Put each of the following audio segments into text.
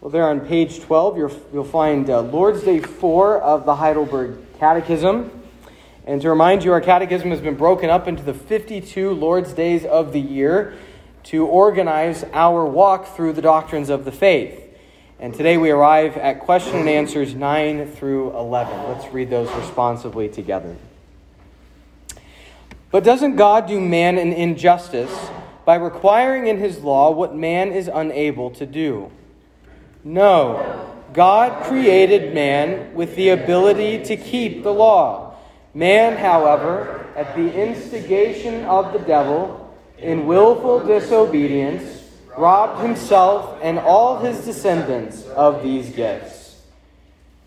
Well, there on page 12, you will find uh, Lord's Day 4 of the Heidelberg Catechism. And to remind you, our catechism has been broken up into the 52 Lord's Days of the year to organize our walk through the doctrines of the faith. And today we arrive at question and answers 9 through 11. Let's read those responsively together. But doesn't God do man an injustice by requiring in his law what man is unable to do? No. God created man with the ability to keep the law. Man, however, at the instigation of the devil, in willful disobedience, robbed himself and all his descendants of these gifts.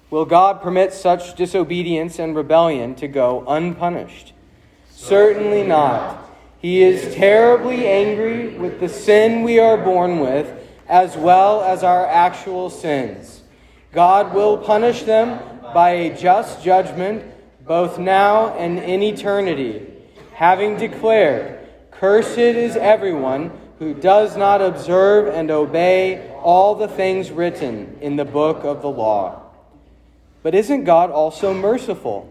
Will God permit such disobedience and rebellion to go unpunished? Certainly not. He is terribly angry with the sin we are born with as well as our actual sins. God will punish them by a just judgment, both now and in eternity, having declared, Cursed is everyone who does not observe and obey all the things written in the book of the law. But isn't God also merciful?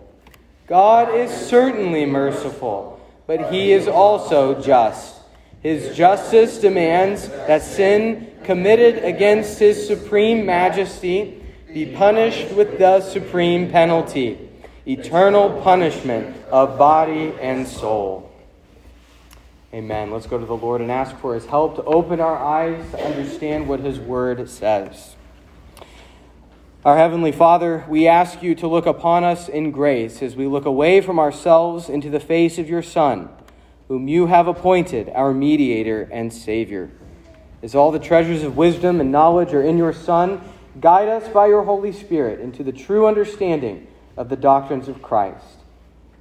God is certainly merciful, but he is also just. His justice demands that sin committed against his supreme majesty be punished with the supreme penalty, eternal punishment of body and soul. Amen. Let's go to the Lord and ask for his help to open our eyes to understand what his word says. Our Heavenly Father, we ask you to look upon us in grace as we look away from ourselves into the face of your Son, whom you have appointed our mediator and Savior. As all the treasures of wisdom and knowledge are in your Son, guide us by your Holy Spirit into the true understanding of the doctrines of Christ.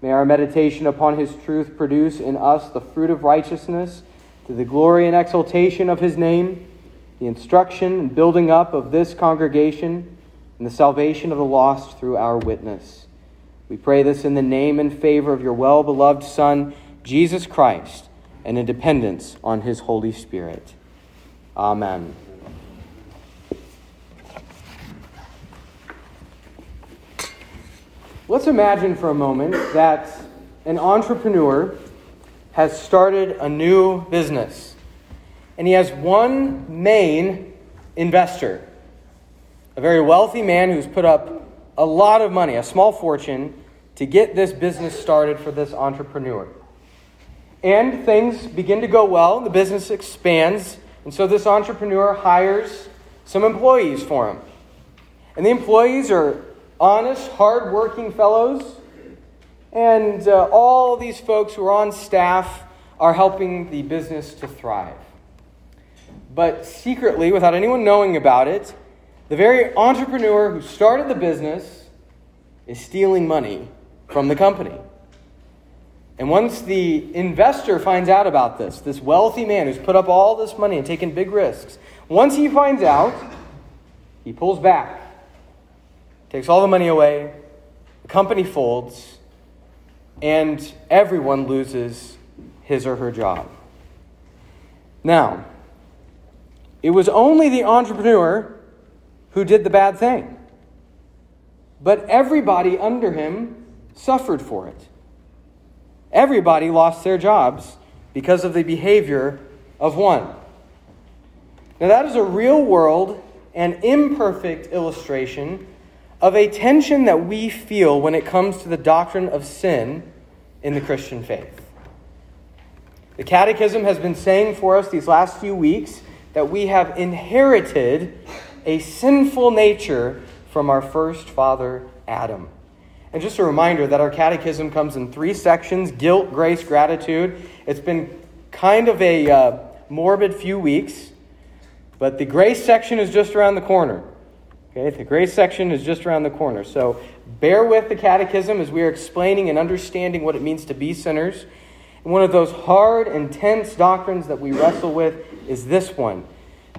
May our meditation upon his truth produce in us the fruit of righteousness to the glory and exaltation of his name, the instruction and building up of this congregation, and the salvation of the lost through our witness. We pray this in the name and favor of your well beloved Son, Jesus Christ, and in dependence on his Holy Spirit. Amen. Let's imagine for a moment that an entrepreneur has started a new business and he has one main investor, a very wealthy man who's put up a lot of money, a small fortune, to get this business started for this entrepreneur. And things begin to go well, the business expands, and so this entrepreneur hires some employees for him. And the employees are honest, hardworking fellows. And uh, all these folks who are on staff are helping the business to thrive. But secretly, without anyone knowing about it, the very entrepreneur who started the business is stealing money from the company. And once the investor finds out about this, this wealthy man who's put up all this money and taken big risks, once he finds out, he pulls back, takes all the money away, the company folds, and everyone loses his or her job. Now, it was only the entrepreneur who did the bad thing, but everybody under him suffered for it. Everybody lost their jobs because of the behavior of one. Now, that is a real world and imperfect illustration of a tension that we feel when it comes to the doctrine of sin in the Christian faith. The Catechism has been saying for us these last few weeks that we have inherited a sinful nature from our first father, Adam. And just a reminder that our catechism comes in three sections guilt, grace, gratitude. It's been kind of a uh, morbid few weeks, but the grace section is just around the corner. Okay, the grace section is just around the corner. So bear with the catechism as we are explaining and understanding what it means to be sinners. And one of those hard, intense doctrines that we wrestle with is this one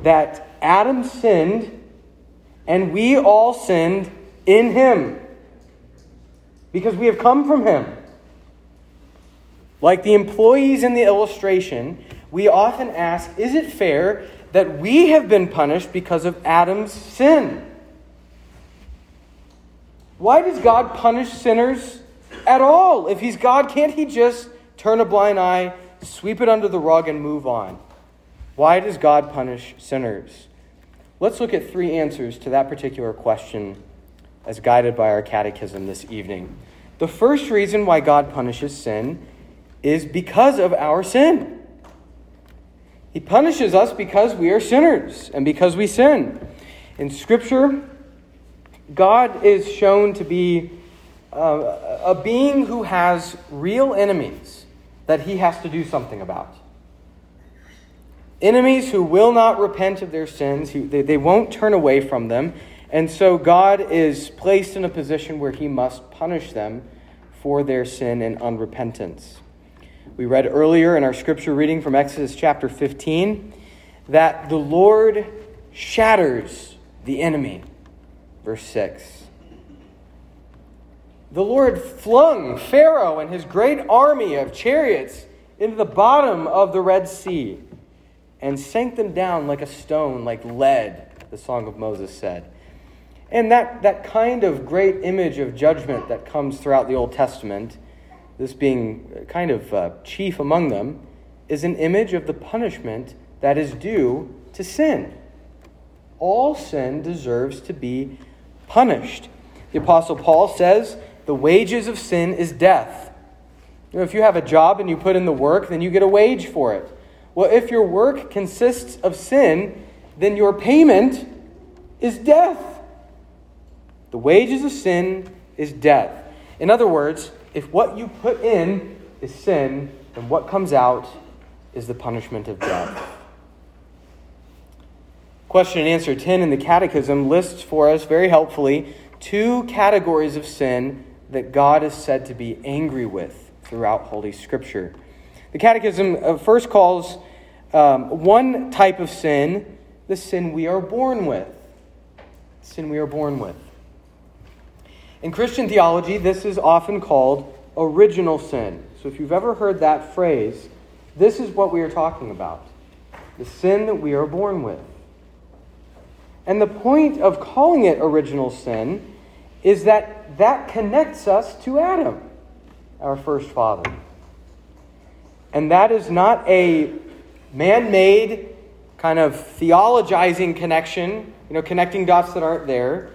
that Adam sinned and we all sinned in him because we have come from Him. Like the employees in the illustration, we often ask Is it fair that we have been punished because of Adam's sin. Why does God punish sinners at all? If He's God, can't He just turn a blind eye, sweep it under the rug, and move on? Why does God punish sinners? Let's look at three answers to that particular question as guided by our catechism this evening. The first reason why God punishes sin is because of our sin. He punishes us because we are sinners and because we sin. In Scripture, God is shown to be uh, a being who has real enemies that he has to do something about. Enemies who will not repent of their sins, they, they won't turn away from them. And so God is placed in a position where he must punish them for their sin and unrepentance. We read earlier in our scripture reading from Exodus chapter 15 that the Lord shatters the enemy. Verse 6. The Lord flung Pharaoh and his great army of chariots into the bottom of the Red Sea and sank them down like a stone, like lead, the Song of Moses said. And that, that kind of great image of judgment that comes throughout the Old Testament, this being kind of uh, chief among them, is an image of the punishment that is due to sin. All sin deserves to be punished. The Apostle Paul says, the wages of sin is death. You know, if you have a job and you put in the work, then you get a wage for it. Well, if your work consists of sin, then your payment is death. The wages of sin is death. In other words, if what you put in is sin, then what comes out is the punishment of death. Question and answer 10 in the Catechism lists for us very helpfully two categories of sin that God is said to be angry with throughout Holy Scripture. The Catechism uh, first calls um, one type of sin the sin we are born with. Sin we are born with. In Christian theology, this is often called original sin. So if you've ever heard that phrase, this is what we are talking about the sin that we are born with. And the point of calling it original sin is that that connects us to Adam, our first father. And that is not a man made kind of theologizing connection, you know, connecting dots that aren't there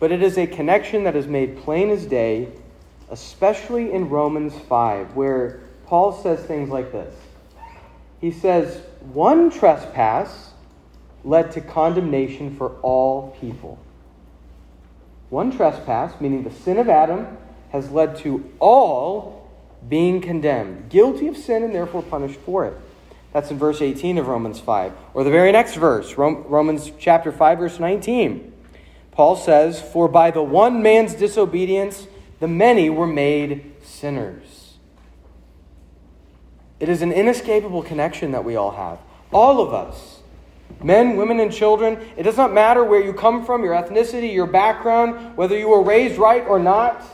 but it is a connection that is made plain as day, especially in Romans 5, where Paul says things like this. He says, One trespass led to condemnation for all people. One trespass, meaning the sin of Adam, has led to all being condemned, guilty of sin and therefore punished for it. That's in verse 18 of Romans 5. Or the very next verse, Romans chapter 5, verse 19. Paul says, For by the one man's disobedience, the many were made sinners. It is an inescapable connection that we all have. All of us. Men, women, and children. It does not matter where you come from, your ethnicity, your background, whether you were raised right or not.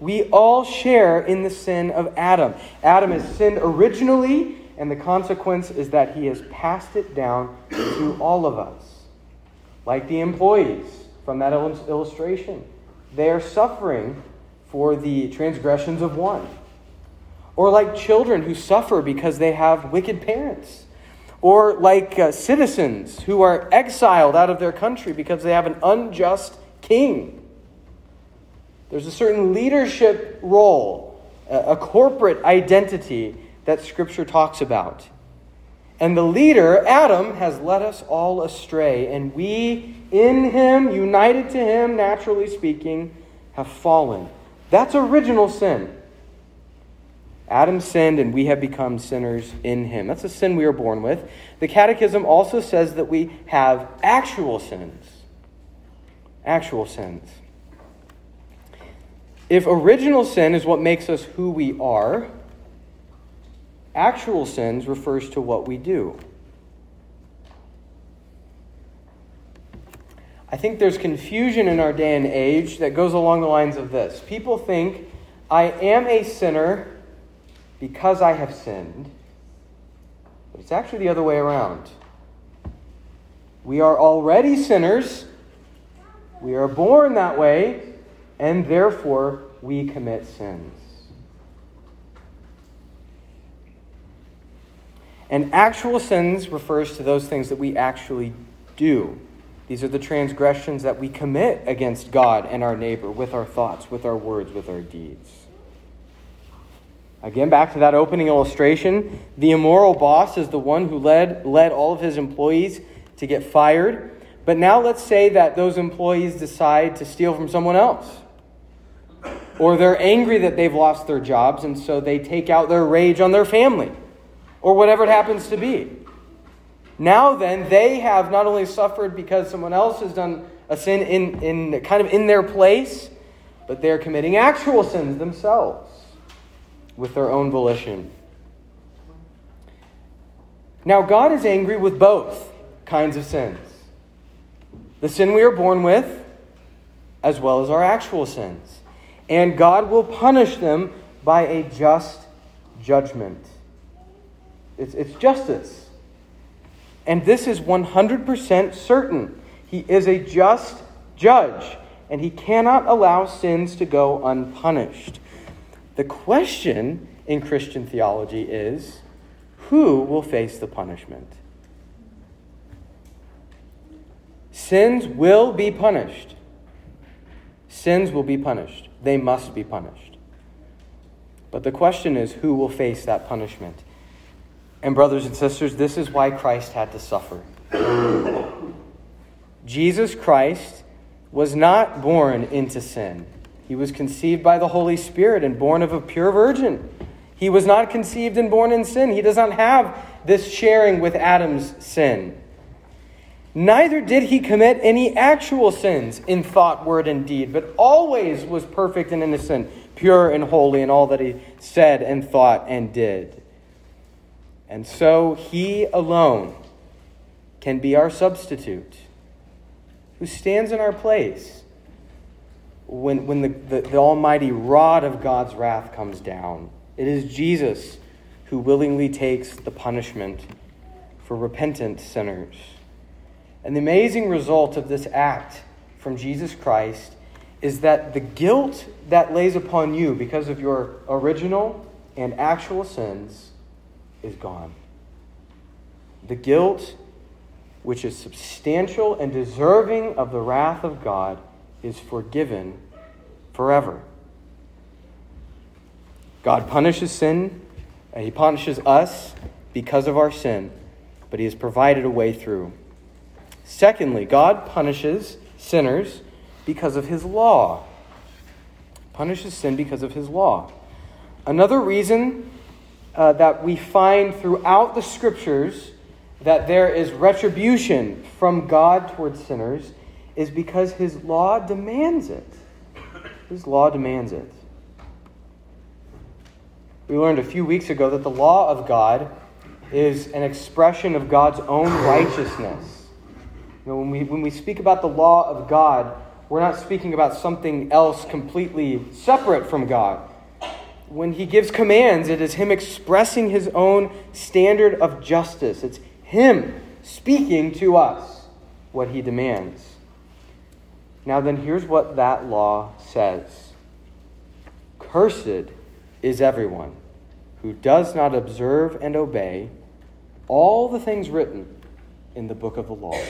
We all share in the sin of Adam. Adam has sinned originally, and the consequence is that he has passed it down to all of us like the employees from that illustration. They are suffering for the transgressions of one. Or like children who suffer because they have wicked parents. Or like uh, citizens who are exiled out of their country because they have an unjust king. There's a certain leadership role, a corporate identity that Scripture talks about. And the leader, Adam, has led us all astray, and we, in him, united to him, naturally speaking, have fallen. That's original sin. Adam sinned, and we have become sinners in him. That's a sin we are born with. The Catechism also says that we have actual sins. Actual sins. If original sin is what makes us who we are, Actual sins refers to what we do. I think there's confusion in our day and age that goes along the lines of this. People think, I am a sinner because I have sinned. But it's actually the other way around. We are already sinners. We are born that way, and therefore we commit sins. And actual sins refers to those things that we actually do. These are the transgressions that we commit against God and our neighbor with our thoughts, with our words, with our deeds. Again, back to that opening illustration. The immoral boss is the one who led, led all of his employees to get fired. But now let's say that those employees decide to steal from someone else. Or they're angry that they've lost their jobs, and so they take out their rage on their family. Or whatever it happens to be. Now then, they have not only suffered because someone else has done a sin in, in kind of in their place, but they're committing actual sins themselves with their own volition. Now, God is angry with both kinds of sins the sin we are born with, as well as our actual sins. And God will punish them by a just judgment. It's, it's justice. And this is 100% certain. He is a just judge, and he cannot allow sins to go unpunished. The question in Christian theology is who will face the punishment? Sins will be punished. Sins will be punished. They must be punished. But the question is who will face that punishment? And, brothers and sisters, this is why Christ had to suffer. Jesus Christ was not born into sin. He was conceived by the Holy Spirit and born of a pure virgin. He was not conceived and born in sin. He does not have this sharing with Adam's sin. Neither did he commit any actual sins in thought, word, and deed, but always was perfect and innocent, pure and holy in all that he said and thought and did. And so he alone can be our substitute, who stands in our place when, when the, the, the, almighty rod of God's wrath comes down. It is Jesus who willingly takes the punishment for repentant sinners. And the amazing result of this act from Jesus Christ is that the guilt that lays upon you because of your original and actual sins is gone. The guilt, which is substantial and deserving of the wrath of God, is forgiven forever. God punishes sin, and He punishes us because of our sin, but He has provided a way through. Secondly, God punishes sinners because of His law. Punishes sin because of His law. Another reason uh, that we find throughout the scriptures that there is retribution from God towards sinners is because his law demands it. His law demands it. We learned a few weeks ago that the law of God is an expression of God's own righteousness. You know, when, we, when we speak about the law of God, we're not speaking about something else completely separate from God when he gives commands, it is him expressing his own standard of justice. It's him speaking to us what he demands. Now, then, here's what that law says Cursed is everyone who does not observe and obey all the things written in the book of the law.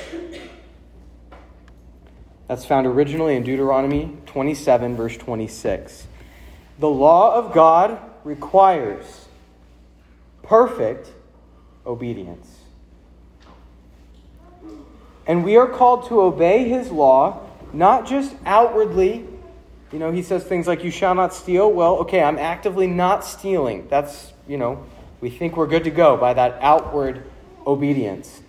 That's found originally in Deuteronomy 27, verse 26. The law of God requires perfect obedience. And we are called to obey his law, not just outwardly. You know, he says things like, You shall not steal. Well, okay, I'm actively not stealing. That's, you know, we think we're good to go by that outward obedience.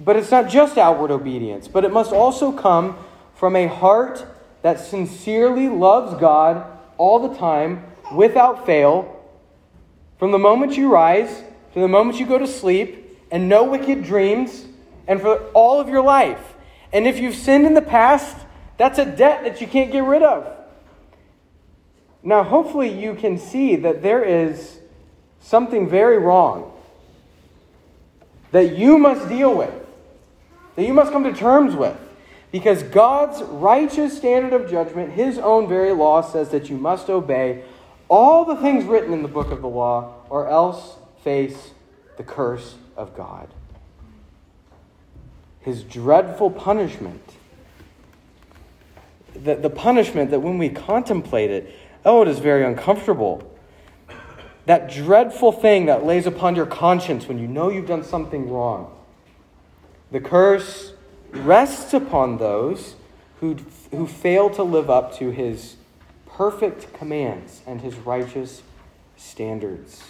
But it's not just outward obedience, but it must also come from a heart that sincerely loves God all the time, without fail, from the moment you rise to the moment you go to sleep, and no wicked dreams, and for all of your life. And if you've sinned in the past, that's a debt that you can't get rid of. Now, hopefully, you can see that there is something very wrong that you must deal with. that you must come to terms with. Because God's righteous standard of judgment, his own very law, says that you must obey all the things written in the book of the law, or else face the curse of God. His dreadful punishment. The, the punishment that when we contemplate it, oh, it is very uncomfortable. That dreadful thing that lays upon your conscience when you know you've done something wrong. The curse rests upon those who, who fail to live up to his perfect commands and his righteous standards.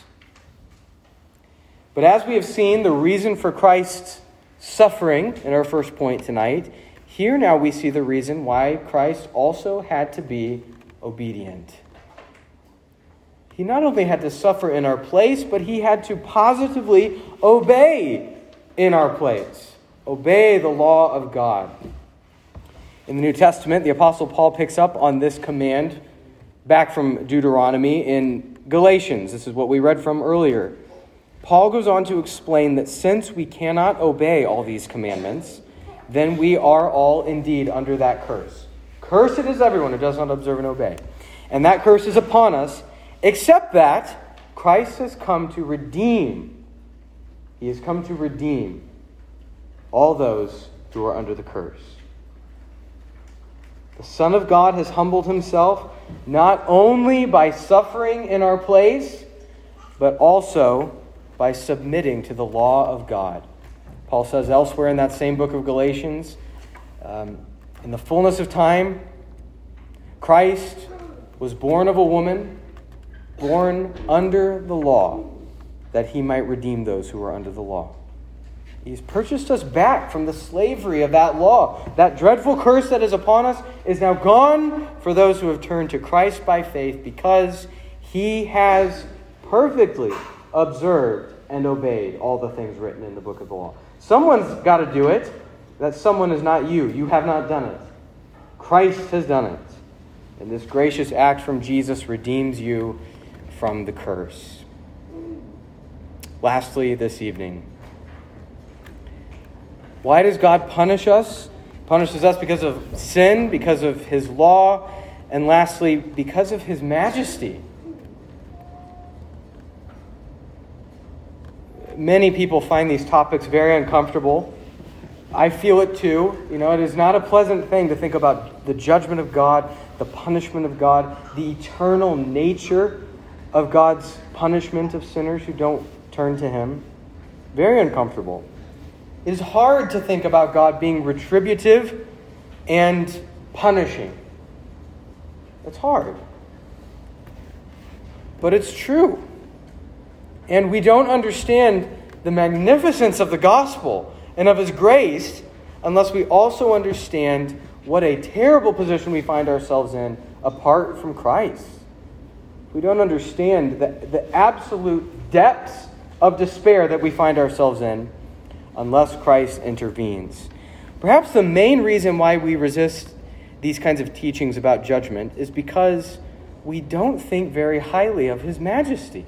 But as we have seen, the reason for Christ's suffering in our first point tonight, here now we see the reason why Christ also had to be obedient. He not only had to suffer in our place, but he had to positively obey in our place. Obey the law of God. In the New Testament, the Apostle Paul picks up on this command back from Deuteronomy in Galatians. This is what we read from earlier. Paul goes on to explain that since we cannot obey all these commandments, then we are all indeed under that curse. Cursed is everyone who does not observe and obey. And that curse is upon us, except that Christ has come to redeem. He has come to redeem all those who are under the curse. The Son of God has humbled himself not only by suffering in our place, but also by submitting to the law of God. Paul says elsewhere in that same book of Galatians, um, in the fullness of time, Christ was born of a woman, born under the law, that he might redeem those who are under the law. He's purchased us back from the slavery of that law. That dreadful curse that is upon us is now gone for those who have turned to Christ by faith because he has perfectly observed and obeyed all the things written in the book of the law. Someone's got to do it. That someone is not you. You have not done it. Christ has done it. And this gracious act from Jesus redeems you from the curse. Lastly, this evening, why does God punish us? Punishes us because of sin, because of his law, and lastly, because of his majesty. Many people find these topics very uncomfortable. I feel it too. You know, it is not a pleasant thing to think about the judgment of God, the punishment of God, the eternal nature of God's punishment of sinners who don't turn to Him. Very uncomfortable. It is hard to think about God being retributive and punishing. It's hard. But it's true. And we don't understand the magnificence of the gospel and of his grace unless we also understand what a terrible position we find ourselves in apart from Christ. We don't understand the, the absolute depths of despair that we find ourselves in unless Christ intervenes. Perhaps the main reason why we resist these kinds of teachings about judgment is because we don't think very highly of His majesty.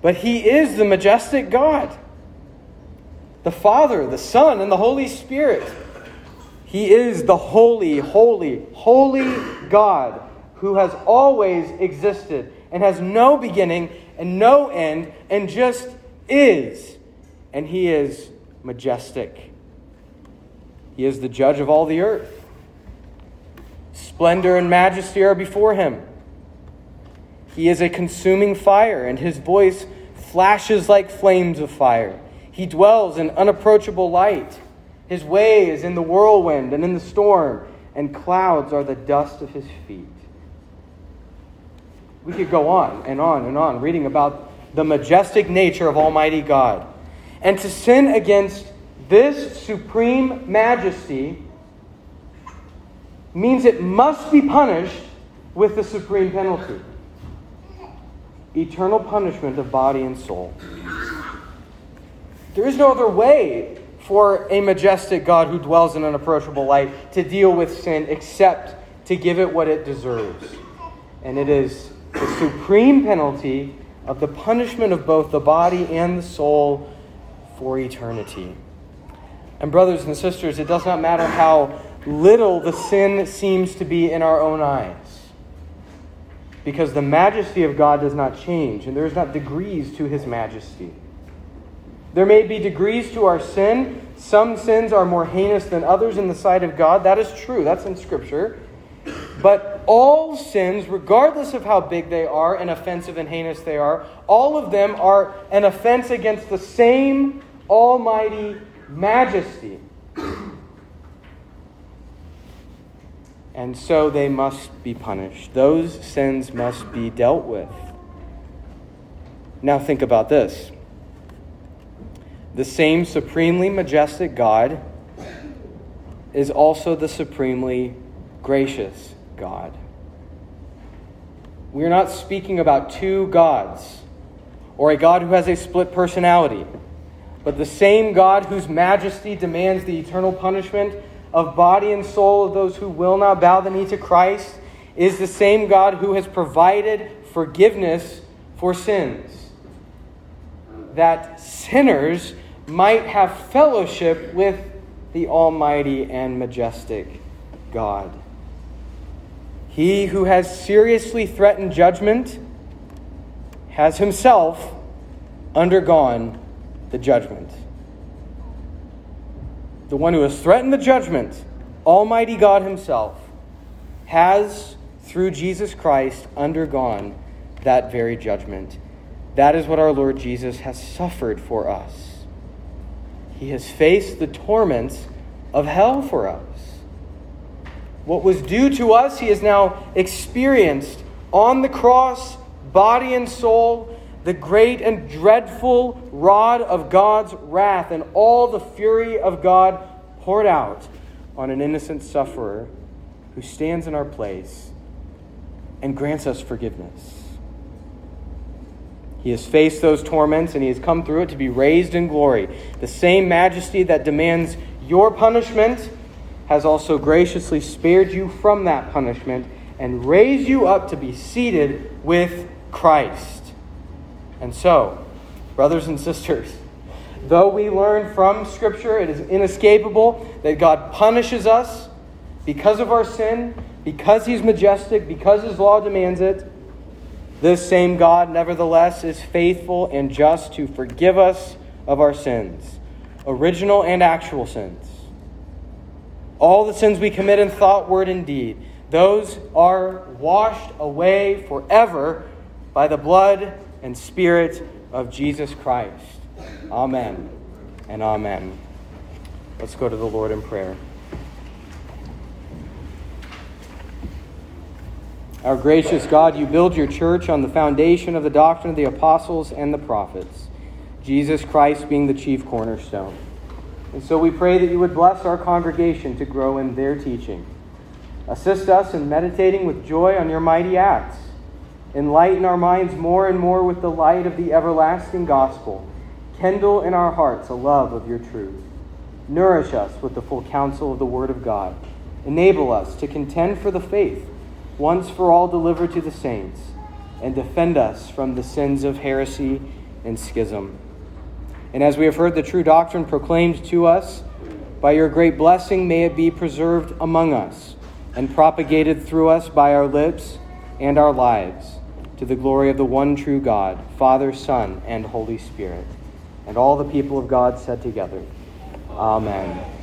But He is the majestic God, the Father, the Son, and the Holy Spirit. He is the holy, holy, holy God who has always existed and has no beginning and no end and just is. And he is majestic. He is the judge of all the earth. Splendor and majesty are before him. He is a consuming fire, and his voice flashes like flames of fire. He dwells in unapproachable light. His way is in the whirlwind and in the storm, and clouds are the dust of his feet. We could go on and on and on reading about the majestic nature of Almighty God. And to sin against this supreme majesty means it must be punished with the supreme penalty eternal punishment of body and soul. There is no other way for a majestic God who dwells in unapproachable light to deal with sin except to give it what it deserves. And it is the supreme penalty of the punishment of both the body and the soul for eternity. And, brothers and sisters, it does not matter how little the sin seems to be in our own eyes. Because the majesty of God does not change, and there is not degrees to his majesty. There may be degrees to our sin. Some sins are more heinous than others in the sight of God. That is true. That's in Scripture. But all sins, regardless of how big they are and offensive and heinous they are, all of them are an offense against the same almighty majesty. And so they must be punished. Those sins must be dealt with. Now think about this. The same supremely majestic God is also the supremely gracious God. We are not speaking about two gods or a God who has a split personality, but the same God whose majesty demands the eternal punishment of body and soul of those who will not bow the knee to Christ is the same God who has provided forgiveness for sins. That sinners might have fellowship with the Almighty and majestic God. He who has seriously threatened judgment has himself undergone the judgment. The one who has threatened the judgment, Almighty God Himself, has, through Jesus Christ, undergone that very judgment. That is what our Lord Jesus has suffered for us. He has faced the torments of hell for us. What was due to us, he has now experienced on the cross, body and soul, the great and dreadful rod of God's wrath and all the fury of God poured out on an innocent sufferer who stands in our place and grants us forgiveness. He has faced those torments and he has come through it to be raised in glory. The same majesty that demands your punishment has also graciously spared you from that punishment and raised you up to be seated with Christ. And so, brothers and sisters, though we learn from Scripture, it is inescapable that God punishes us because of our sin, because He's majestic, because His law demands it. This same God, nevertheless, is faithful and just to forgive us of our sins, original and actual sins all the sins we commit in thought, word, and deed, those are washed away forever by the blood and spirit of Jesus Christ. Amen and amen. Let's go to the Lord in prayer. Our gracious God, you build your church on the foundation of the doctrine of the apostles and the prophets, Jesus Christ being the chief cornerstone. And so we pray that you would bless our congregation to grow in their teaching. Assist us in meditating with joy on your mighty acts. Enlighten our minds more and more with the light of the everlasting gospel. Kindle in our hearts a love of your truth. Nourish us with the full counsel of the Word of God. Enable us to contend for the faith once for all delivered to the saints, and defend us from the sins of heresy and schism. And as we have heard the true doctrine proclaimed to us, by your great blessing may it be preserved among us and propagated through us by our lips and our lives, to the glory of the one true God, Father, Son, and Holy Spirit. And all the people of God said together, Amen.